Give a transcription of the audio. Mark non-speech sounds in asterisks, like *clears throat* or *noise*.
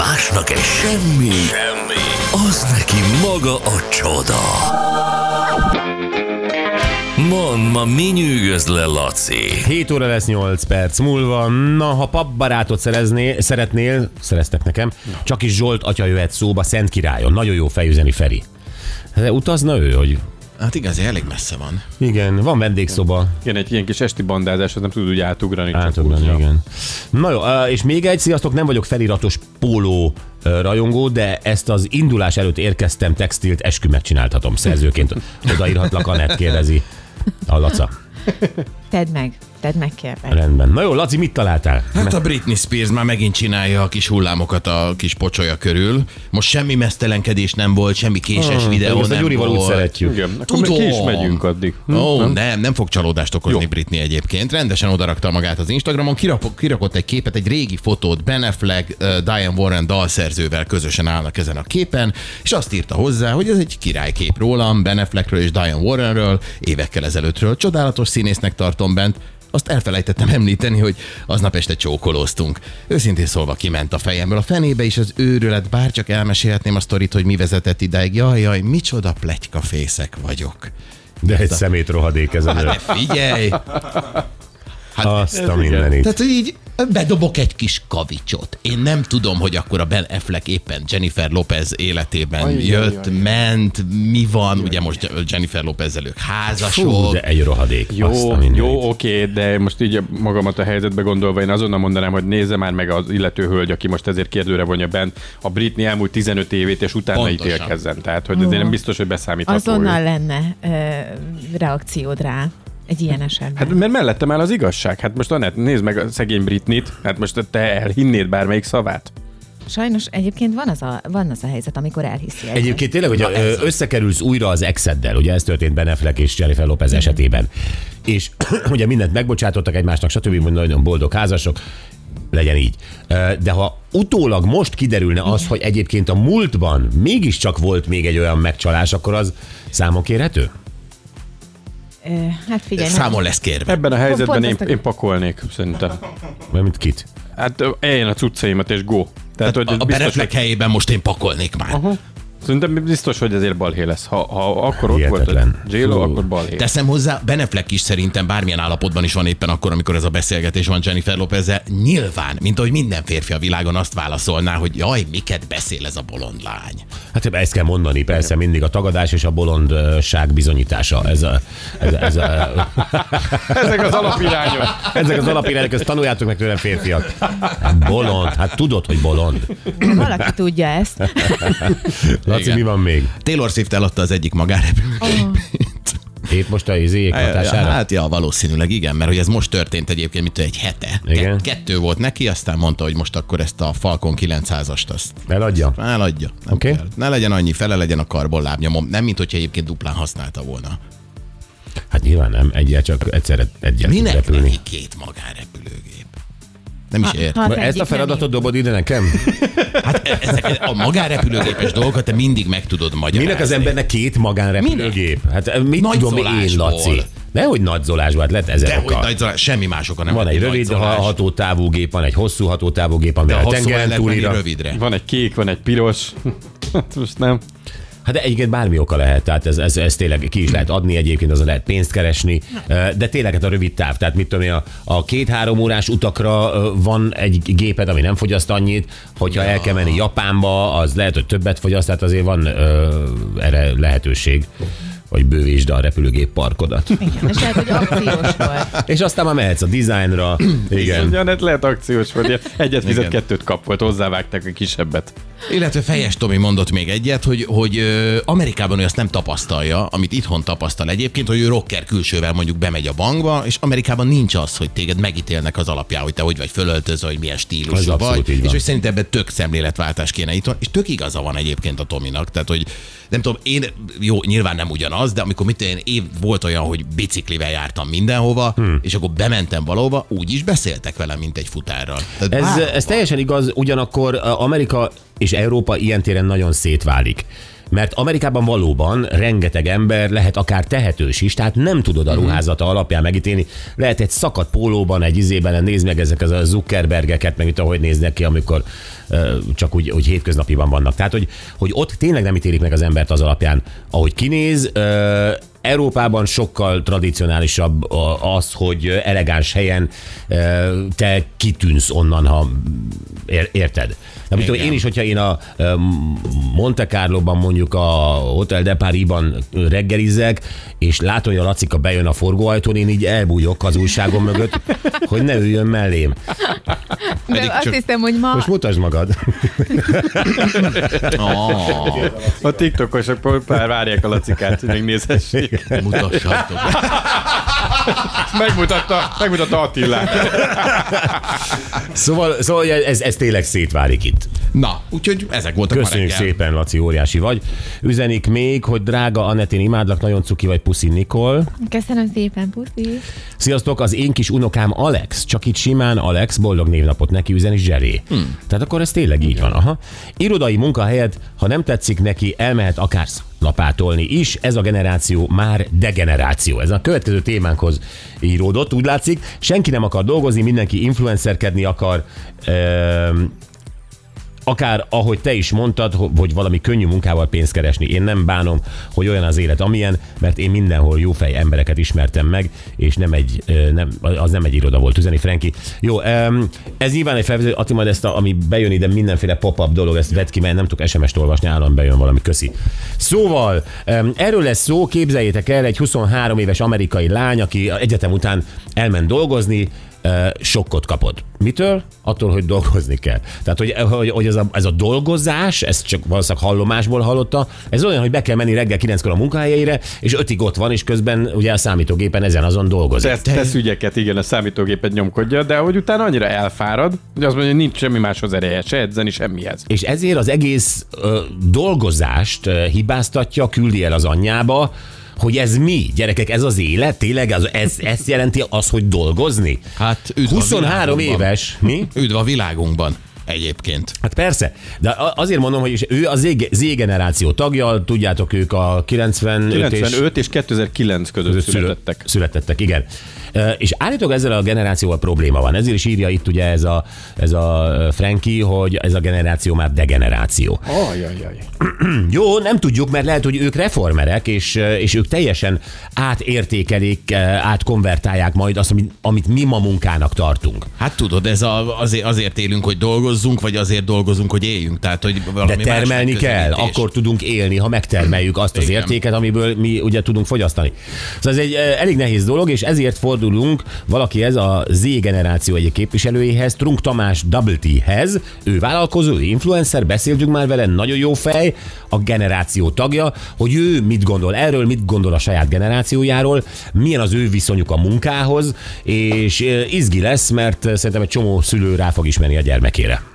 Másnak egy semmi, semmi, az neki maga a csoda. Mond, ma mi nyűgöz le, Laci? 7 óra lesz 8 perc múlva. Na, ha papbarátot szereznél, szeretnél, szereztek nekem, csak is Zsolt atya jöhet szóba Szent Királyon. Nagyon jó fejüzeni Feri. De utazna ő, hogy Hát igazi, elég messze van. igen, van vendégszoba, Igen, egy ilyen kis esti bandázás, az nem tud úgy átugrani. csak átugrani, ja. igen. Na jó, és még egy, sziasztok, nem vagyok feliratos póló rajongó, de ezt az indulás előtt érkeztem textilt eskü megcsináltatom szerzőként. *laughs* Odaírhatlak, Anett kérdezi. A Laca. Tedd meg, tedd meg kérlek. Rendben. Na jó, Laci, mit találtál? Hát a Britney Spears már megint csinálja a kis hullámokat a kis pocsolya körül. Most semmi mesztelenkedés nem volt, semmi késes videó Ezt a nem Gyurival úgy volt. szeretjük. Igen, akkor még ki is megyünk addig. Hm? Ó, oh, nem, nem fog csalódást okozni Jó. Britney egyébként. Rendesen odarakta magát az Instagramon, kirakott, kirakott egy képet, egy régi fotót, Ben Affleck, uh, Diane Warren dalszerzővel közösen állnak ezen a képen, és azt írta hozzá, hogy ez egy királykép rólam, Ben Affleckről és Diane Warrenről, évekkel ezelőttről. Csodálatos színésznek tartom bent, azt elfelejtettem említeni, hogy aznap este csókolóztunk. Őszintén szólva kiment a fejemből a fenébe, és az őrület bárcsak elmesélhetném a sztorit, hogy mi vezetett ideig. Jaj, jaj, micsoda pletykafészek vagyok. De egy szemét rohadék ez a. De figyelj! Hát, Azt a mindenit. tehát így bedobok egy kis kavicsot. Én nem tudom, hogy akkor a Ben Affleck éppen Jennifer Lopez életében Ajj, jött, ajj, ajj. ment, mi van, ugye most Jennifer Lopez ők házasok. Fú, de egy rohadék. Jó, jó, oké, de most így magamat a helyzetbe gondolva, én azonnal mondanám, hogy nézze már meg az illető hölgy, aki most ezért kérdőre vonja bent a Britney elmúlt 15 évét, és utána Pontosan. ítélkezzen. Tehát, hogy azért nem biztos, hogy beszámítható. Azonnal ő. lenne ö, reakciód rá egy ilyen esetben. Hát mert mellettem áll az igazság. Hát most Anett, nézd meg a szegény Britnit, hát most te elhinnéd bármelyik szavát. Sajnos egyébként van az a, van az a helyzet, amikor elhiszi egy Egyébként tényleg, hogy összekerülsz újra az exeddel, ugye ez történt Ben Affleck és Jennifer Lopez esetében, és *clears throat* ugye mindent megbocsátottak egymásnak, stb. nagyon boldog házasok, legyen így. De ha utólag most kiderülne az, hogy egyébként a múltban mégiscsak volt még egy olyan megcsalás, akkor az számon kérhető? Hát figyelj, Számon lesz kérve. Ebben a helyzetben én, én pakolnék, szerintem. Mert mint kit? Hát eljön a cuccaimat és go. Tehát, hogy A, biztos, hogy, helyében most én pakolnék már. Aha. Szerintem biztos, hogy ezért balhé lesz. Ha, ha akkor ott Hihetetlen. volt a j Fú. akkor balhé. Teszem hozzá, Ben Affleck is szerintem bármilyen állapotban is van éppen akkor, amikor ez a beszélgetés van Jennifer lopez Nyilván, mint ahogy minden férfi a világon azt válaszolná, hogy jaj, miket beszél ez a bolond lány. Hát ezt kell mondani, persze mindig a tagadás és a bolondság bizonyítása. Ez a, ez, a- ez a, *laughs* Ezek az alapirányok. ezek az alapirányok, ezt tanuljátok meg tőlem férfiak. Bolond, hát tudod, hogy bolond. valaki tudja ezt. *laughs* Laci, Igen. mi van még? Taylor Swift eladta az egyik magárepülőgépét. Épp most a izék hatására? Hát ja, valószínűleg igen, mert hogy ez most történt egyébként, mint egy hete. Igen. Ke- kettő volt neki, aztán mondta, hogy most akkor ezt a Falcon 900-ast azt Eladja? eladja. Nem Oké. kell. Ne legyen annyi, fele legyen a karbon lábnyomom. Nem, mint hogyha egyébként duplán használta volna. Hát nyilván nem, egyel csak egyszerre egyel tud Minek repülni. két magárepülőgép? Nem is ért. ha- Ezt a feladatot dobod ide nekem? Hát e- ezek a magárepülőgépes dolgokat te mindig meg tudod magyarázni. Minek az embernek két magánrepülőgép? Hát eh, mit Nagy tudom én. Laci? Nehogy nagy Zolásból, hát lehet ezer Dehogy oka. nagy Zolás, semmi más oka nem. Van egy rövid Zolás. hatótávú gép, van egy hosszú hatótávú gép, amivel hosszú el tengeren túlira. rövidre. Van egy kék, van egy piros. *laughs* Hát most nem. Hát de egyébként bármi oka lehet, tehát ez, ez, ez tényleg ki is lehet adni, egyébként azon lehet pénzt keresni, de tényleg hát a rövid táv, tehát mit tudom én, a, a két-három órás utakra van egy géped, ami nem fogyaszt annyit, hogyha el kell menni Japánba, az lehet, hogy többet fogyaszt, tehát azért van ö, erre lehetőség hogy bővítsd a repülőgép parkodat. Igen, és lehet, hogy akciós volt. *laughs* És aztán már mehetsz a dizájnra. Igen. Ugyanet lehet akciós volt. *laughs* Egyet fizet, kettőt kap volt, hozzávágták a kisebbet. Illetve Fejes Tomi mondott még egyet, hogy, hogy Amerikában ő azt nem tapasztalja, amit itthon tapasztal egyébként, hogy ő rocker külsővel mondjuk bemegy a bankba, és Amerikában nincs az, hogy téged megítélnek az alapján, hogy te hogy vagy fölöltözve, hogy milyen stílusú vagy, és hogy szerintem ebben tök szemléletváltás kéne itthon, és tök igaza van egyébként a Tominak, tehát hogy nem tudom, én, jó, nyilván nem ugyanaz, de amikor mit én, év volt olyan, hogy biciklivel jártam mindenhova, hmm. és akkor bementem valahova, úgy is beszéltek velem, mint egy futárral. Tehát Ez, ez teljesen igaz, ugyanakkor Amerika és Európa ilyen téren nagyon szétválik. Mert Amerikában valóban rengeteg ember lehet akár tehetős is, tehát nem tudod a ruházata alapján megítélni. Lehet egy szakadt pólóban, egy izében, nézd meg ezek az a Zuckerbergeket, meg itt ahogy néznek ki, amikor ö, csak úgy, úgy hétköznapiban vannak. Tehát, hogy, hogy ott tényleg nem ítélik meg az embert az alapján, ahogy kinéz, ö, Európában sokkal tradicionálisabb az, hogy elegáns helyen ö, te kitűnsz onnan, ha ér- érted. Na, mit tudom, én is, hogyha én a ö, Monte Carlo-ban mondjuk a Hotel de Paris-ban reggelizek, és látom, hogy a Lacika bejön a forgóajtón, én így elbújok az újságom mögött, hogy ne üljön mellém. Pedig De azt csak- hiszem, hogy ma... Most mutasd magad. *laughs* Ah, A tiktokosok pár várják a lacikát, hogy megnézhessék. mutassátok. Megmutatta, megmutatta Attilát. Szóval, szóval ez, ez tényleg szétválik itt. Na, úgyhogy ezek voltak Köszönjük szépen, Laci, óriási vagy. Üzenik még, hogy drága Anett, én imádlak, nagyon cuki vagy, puszi Nikol. Köszönöm szépen, puszi. Sziasztok, az én kis unokám Alex, csak itt simán Alex, boldog névnapot neki üzen is Zseré. Hmm. Tehát akkor ez tényleg így van. Aha. Irodai munkahelyet, ha nem tetszik neki, elmehet akár lapátolni is. Ez a generáció már degeneráció. Ez a következő témánkhoz íródott, úgy látszik. Senki nem akar dolgozni, mindenki influencerkedni akar. Ehm, akár ahogy te is mondtad, ho- hogy valami könnyű munkával pénzt keresni. Én nem bánom, hogy olyan az élet, amilyen, mert én mindenhol jó fej embereket ismertem meg, és nem egy, nem, az nem egy iroda volt, üzeni Franki. Jó, ez nyilván egy felvezető, Ati majd ezt, a, ami bejön ide, mindenféle pop-up dolog, ezt vedd ki, mert nem tudok SMS-t olvasni, állandóan bejön valami, köszi. Szóval, erről lesz szó, képzeljétek el, egy 23 éves amerikai lány, aki egyetem után elment dolgozni, sokkot kapott. Mitől? Attól, hogy dolgozni kell. Tehát, hogy, hogy, hogy ez, a, ez a dolgozás, ezt csak valószínűleg hallomásból hallotta, ez olyan, hogy be kell menni reggel 9-kor a munkahelyeire, és ötig ott van, és közben ugye a számítógépen ezen azon dolgozik. Tesz, tesz ügyeket, igen, a számítógépet nyomkodja, de hogy utána annyira elfárad, hogy azt mondja, hogy nincs semmi máshoz ereje, se edzeni, semmihez. És ezért az egész ö, dolgozást ö, hibáztatja, küldi el az anyjába, hogy ez mi? Gyerekek, ez az élet? Tényleg ez, ez, ez jelenti az, hogy dolgozni? Hát üdv a 23 világunkban. éves. Mi? Üdv a világunkban egyébként. Hát persze, de azért mondom, hogy ő a Z, Z generáció tagja, tudjátok, ők a 95, 95 és 2009 között és születettek. Születettek, igen. És állítólag ezzel a generációval probléma van. Ezért is írja itt ugye ez a, ez a Frankie, hogy ez a generáció már degeneráció. Ajajaj. *clears throat* Jó, nem tudjuk, mert lehet, hogy ők reformerek, és, és ők teljesen átértékelik, átkonvertálják majd azt, amit, amit mi ma munkának tartunk. Hát tudod, ez a, azért, azért élünk, hogy dolgozzunk, vagy azért dolgozunk, hogy éljünk. Tehát, hogy De valami más termelni kell, akkor tudunk élni, ha megtermeljük azt az Igen. értéket, amiből mi ugye tudunk fogyasztani. Szóval ez egy elég nehéz dolog, és ezért fordulunk valaki ez a Z generáció egyik képviselőjéhez, Trunk Tamás Double T-hez. Ő vállalkozó, influencer, beszéltünk már vele, nagyon jó fej, a generáció tagja, hogy ő mit gondol erről, mit gondol a saját generációjáról, milyen az ő viszonyuk a munkához, és eh, izgi lesz, mert szerintem egy csomó szülő rá fog ismerni a gyermekére.